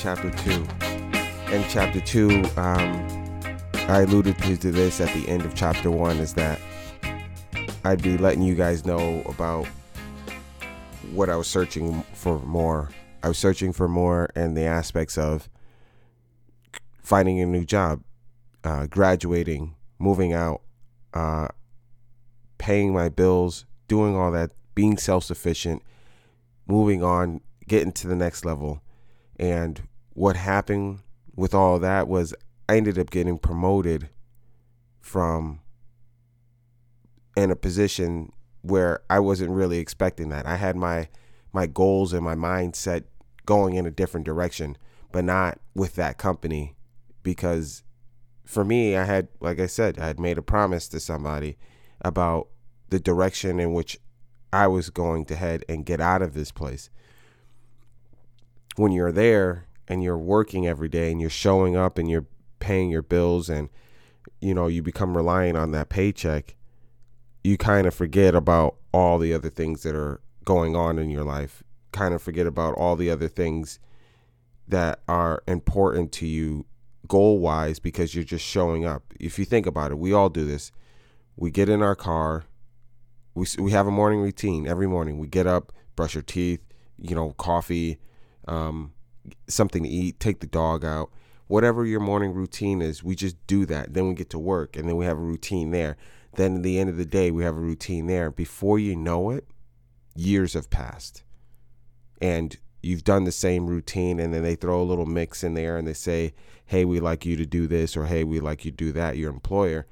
chapter two. In chapter two, um, I alluded to, this at the end of chapter one, is that I'd be letting you guys know about what I was searching for more. I was searching for more in the aspects of finding a new job, uh, graduating, moving out, uh, paying my bills, doing all that, being self sufficient, moving on, getting to the next level. And what happened with all that was I ended up getting promoted from in a position where I wasn't really expecting that. I had my my goals and my mindset going in a different direction, but not with that company because for me, I had like I said, I had made a promise to somebody about the direction in which I was going to head and get out of this place when you're there and you're working every day and you're showing up and you're paying your bills and you know you become reliant on that paycheck you kind of forget about all the other things that are going on in your life. Kind of forget about all the other things that are important to you goal wise because you're just showing up. If you think about it we all do this. We get in our car we, we have a morning routine. Every morning we get up brush our teeth you know coffee um, something to eat, take the dog out, whatever your morning routine is, we just do that. Then we get to work and then we have a routine there. Then at the end of the day, we have a routine there. Before you know it, years have passed. And you've done the same routine and then they throw a little mix in there and they say, "Hey, we like you to do this" or "Hey, we like you to do that." Your employer.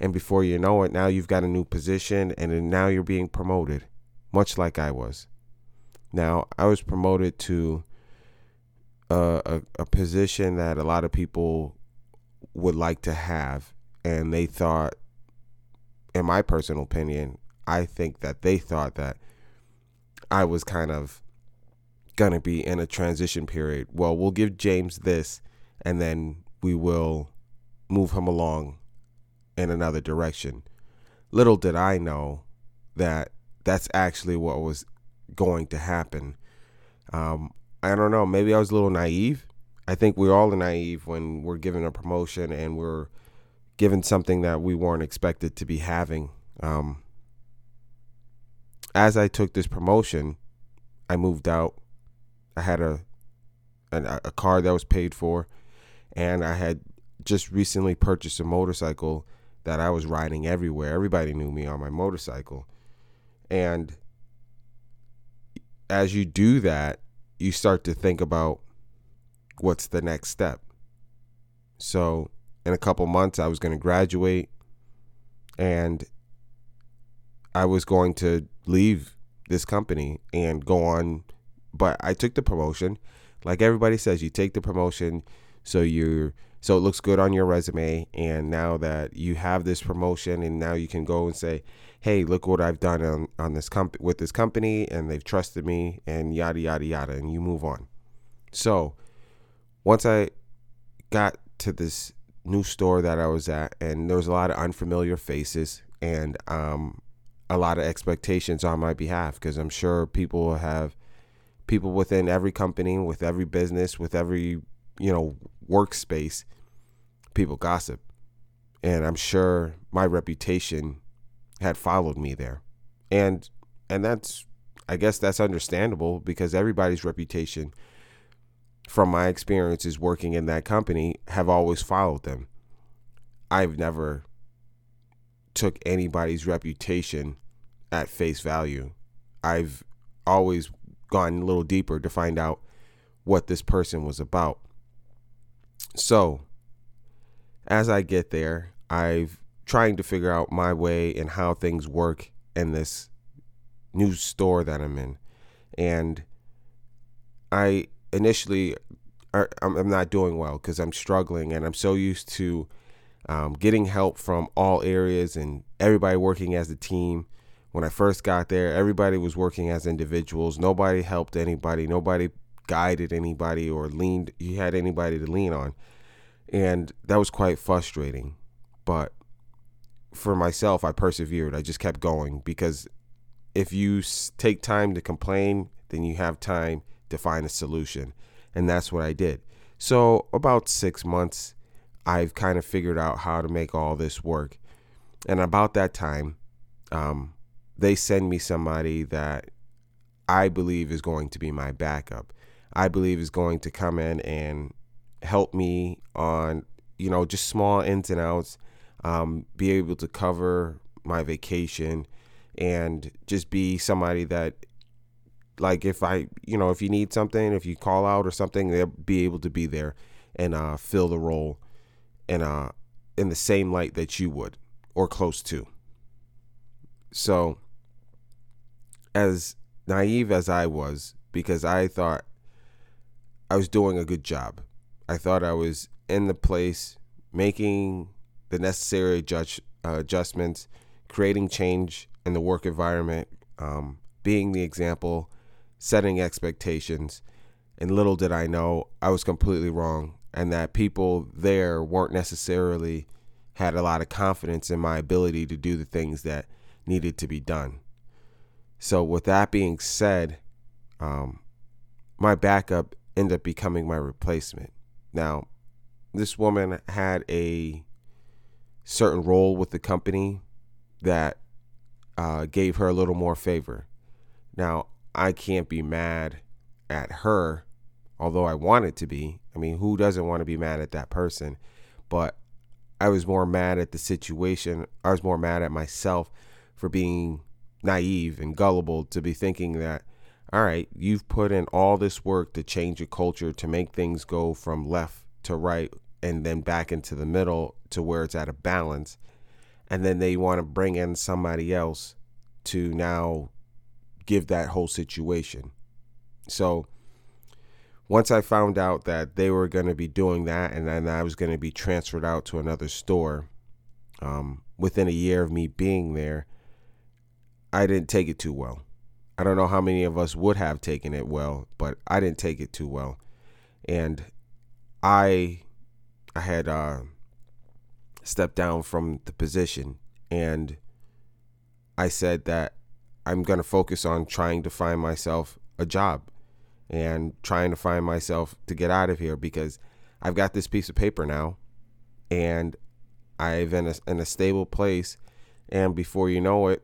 And before you know it, now you've got a new position and now you're being promoted, much like I was. Now, I was promoted to a, a, position that a lot of people would like to have, and they thought, in my personal opinion, I think that they thought that I was kind of gonna be in a transition period. Well, we'll give James this, and then we will move him along in another direction. Little did I know that that's actually what was going to happen. Um, I don't know. Maybe I was a little naive. I think we're all naive when we're given a promotion and we're given something that we weren't expected to be having. Um, as I took this promotion, I moved out. I had a, a a car that was paid for, and I had just recently purchased a motorcycle that I was riding everywhere. Everybody knew me on my motorcycle, and as you do that, you start to think about what's the next step. So, in a couple months, I was going to graduate and I was going to leave this company and go on. But I took the promotion. Like everybody says, you take the promotion so you're so it looks good on your resume and now that you have this promotion and now you can go and say hey, look what I've done on, on this comp- with this company and they've trusted me and yada, yada, yada. And you move on. So once I got to this new store that I was at and there was a lot of unfamiliar faces and um, a lot of expectations on my behalf because I'm sure people have people within every company, with every business, with every, you know, workspace, people gossip. And I'm sure my reputation had followed me there. And and that's I guess that's understandable because everybody's reputation from my experiences working in that company have always followed them. I've never took anybody's reputation at face value. I've always gone a little deeper to find out what this person was about. So, as I get there, I've trying to figure out my way and how things work in this new store that I'm in. And I initially, I'm not doing well because I'm struggling and I'm so used to um, getting help from all areas and everybody working as a team. When I first got there, everybody was working as individuals. Nobody helped anybody. Nobody guided anybody or leaned, he had anybody to lean on. And that was quite frustrating. But for myself, I persevered. I just kept going because if you take time to complain, then you have time to find a solution. And that's what I did. So, about six months, I've kind of figured out how to make all this work. And about that time, um, they send me somebody that I believe is going to be my backup. I believe is going to come in and help me on, you know, just small ins and outs, um, be able to cover my vacation and just be somebody that like if I, you know, if you need something, if you call out or something, they'll be able to be there and uh, fill the role in uh in the same light that you would or close to. So as naive as I was, because I thought I was doing a good job. I thought I was in the place making the necessary adjust, uh, adjustments, creating change in the work environment, um, being the example, setting expectations. And little did I know I was completely wrong, and that people there weren't necessarily had a lot of confidence in my ability to do the things that needed to be done. So, with that being said, um, my backup ended up becoming my replacement. Now, this woman had a certain role with the company that uh, gave her a little more favor. Now, I can't be mad at her, although I wanted to be. I mean, who doesn't want to be mad at that person? But I was more mad at the situation. I was more mad at myself for being naive and gullible to be thinking that, all right, you've put in all this work to change your culture, to make things go from left to right and then back into the middle to where it's at a balance. And then they want to bring in somebody else to now give that whole situation. So once I found out that they were going to be doing that and then I was going to be transferred out to another store um, within a year of me being there, I didn't take it too well. I don't know how many of us would have taken it well, but I didn't take it too well. And I I had uh, stepped down from the position and I said that I'm going to focus on trying to find myself a job and trying to find myself to get out of here because I've got this piece of paper now and I've in a, in a stable place and before you know it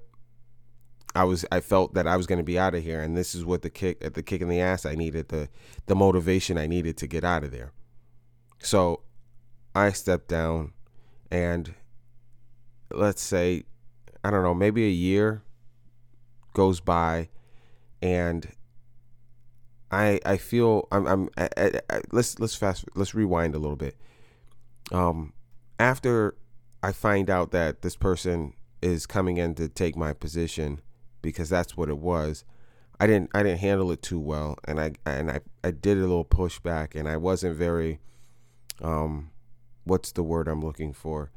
I was I felt that I was going to be out of here and this is what the kick at the kick in the ass I needed the the motivation I needed to get out of there. So I stepped down and let's say I don't know, maybe a year goes by and I I feel I'm I'm I, I, I, let's let's fast let's rewind a little bit. Um, after I find out that this person is coming in to take my position because that's what it was. I didn't I didn't handle it too well, and I and I I did a little pushback, and I wasn't very, um, what's the word I'm looking for?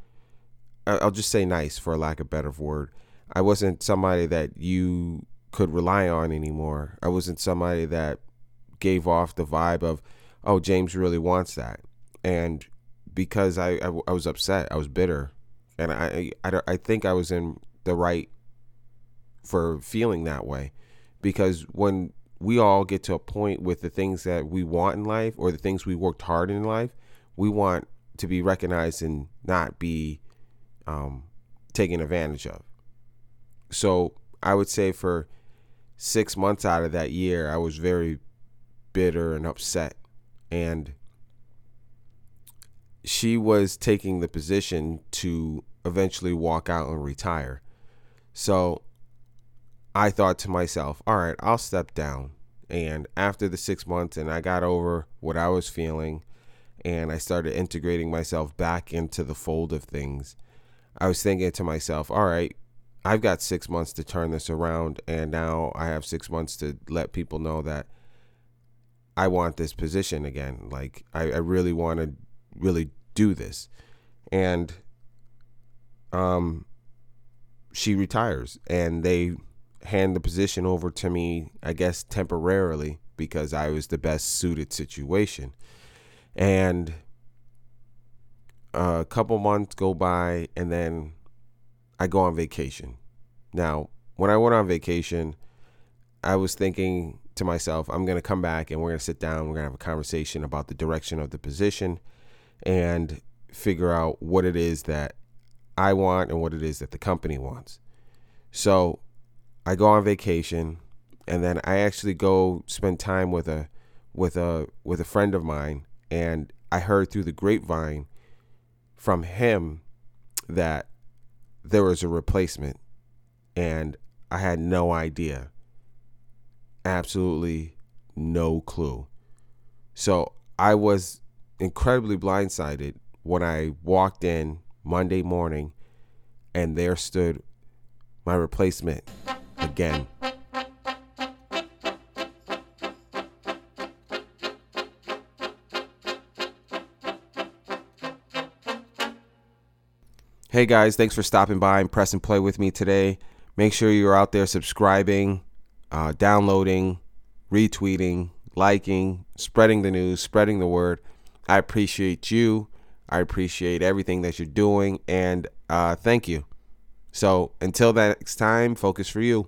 I'll just say nice for lack of better word. I wasn't somebody that you could rely on anymore. I wasn't somebody that gave off the vibe of, oh, James really wants that. And because I, I, I was upset, I was bitter. And I, I, I think I was in the right for feeling that way. Because when we all get to a point with the things that we want in life or the things we worked hard in life, we want to be recognized and not be um, taken advantage of. So I would say for six months out of that year, I was very bitter and upset. And she was taking the position to eventually walk out and retire. So I thought to myself, all right, I'll step down. And after the six months, and I got over what I was feeling, and I started integrating myself back into the fold of things, I was thinking to myself, all right, I've got six months to turn this around, and now I have six months to let people know that I want this position again. Like I, I really want to really do this. And um she retires and they hand the position over to me, I guess temporarily because I was the best suited situation. And uh, a couple months go by and then I go on vacation. Now, when I went on vacation, I was thinking to myself, I'm going to come back and we're going to sit down. We're going to have a conversation about the direction of the position and figure out what it is that I want and what it is that the company wants. So I go on vacation and then I actually go spend time with a with a with a friend of mine and I heard through the grapevine from him that there was a replacement and I had no idea. Absolutely no clue. So I was incredibly blindsided when I walked in Monday morning and there stood my replacement Hey guys, thanks for stopping by and press and play with me today. Make sure you're out there subscribing, uh, downloading, retweeting, liking, spreading the news, spreading the word. I appreciate you. I appreciate everything that you're doing, and uh, thank you. So until next time, focus for you.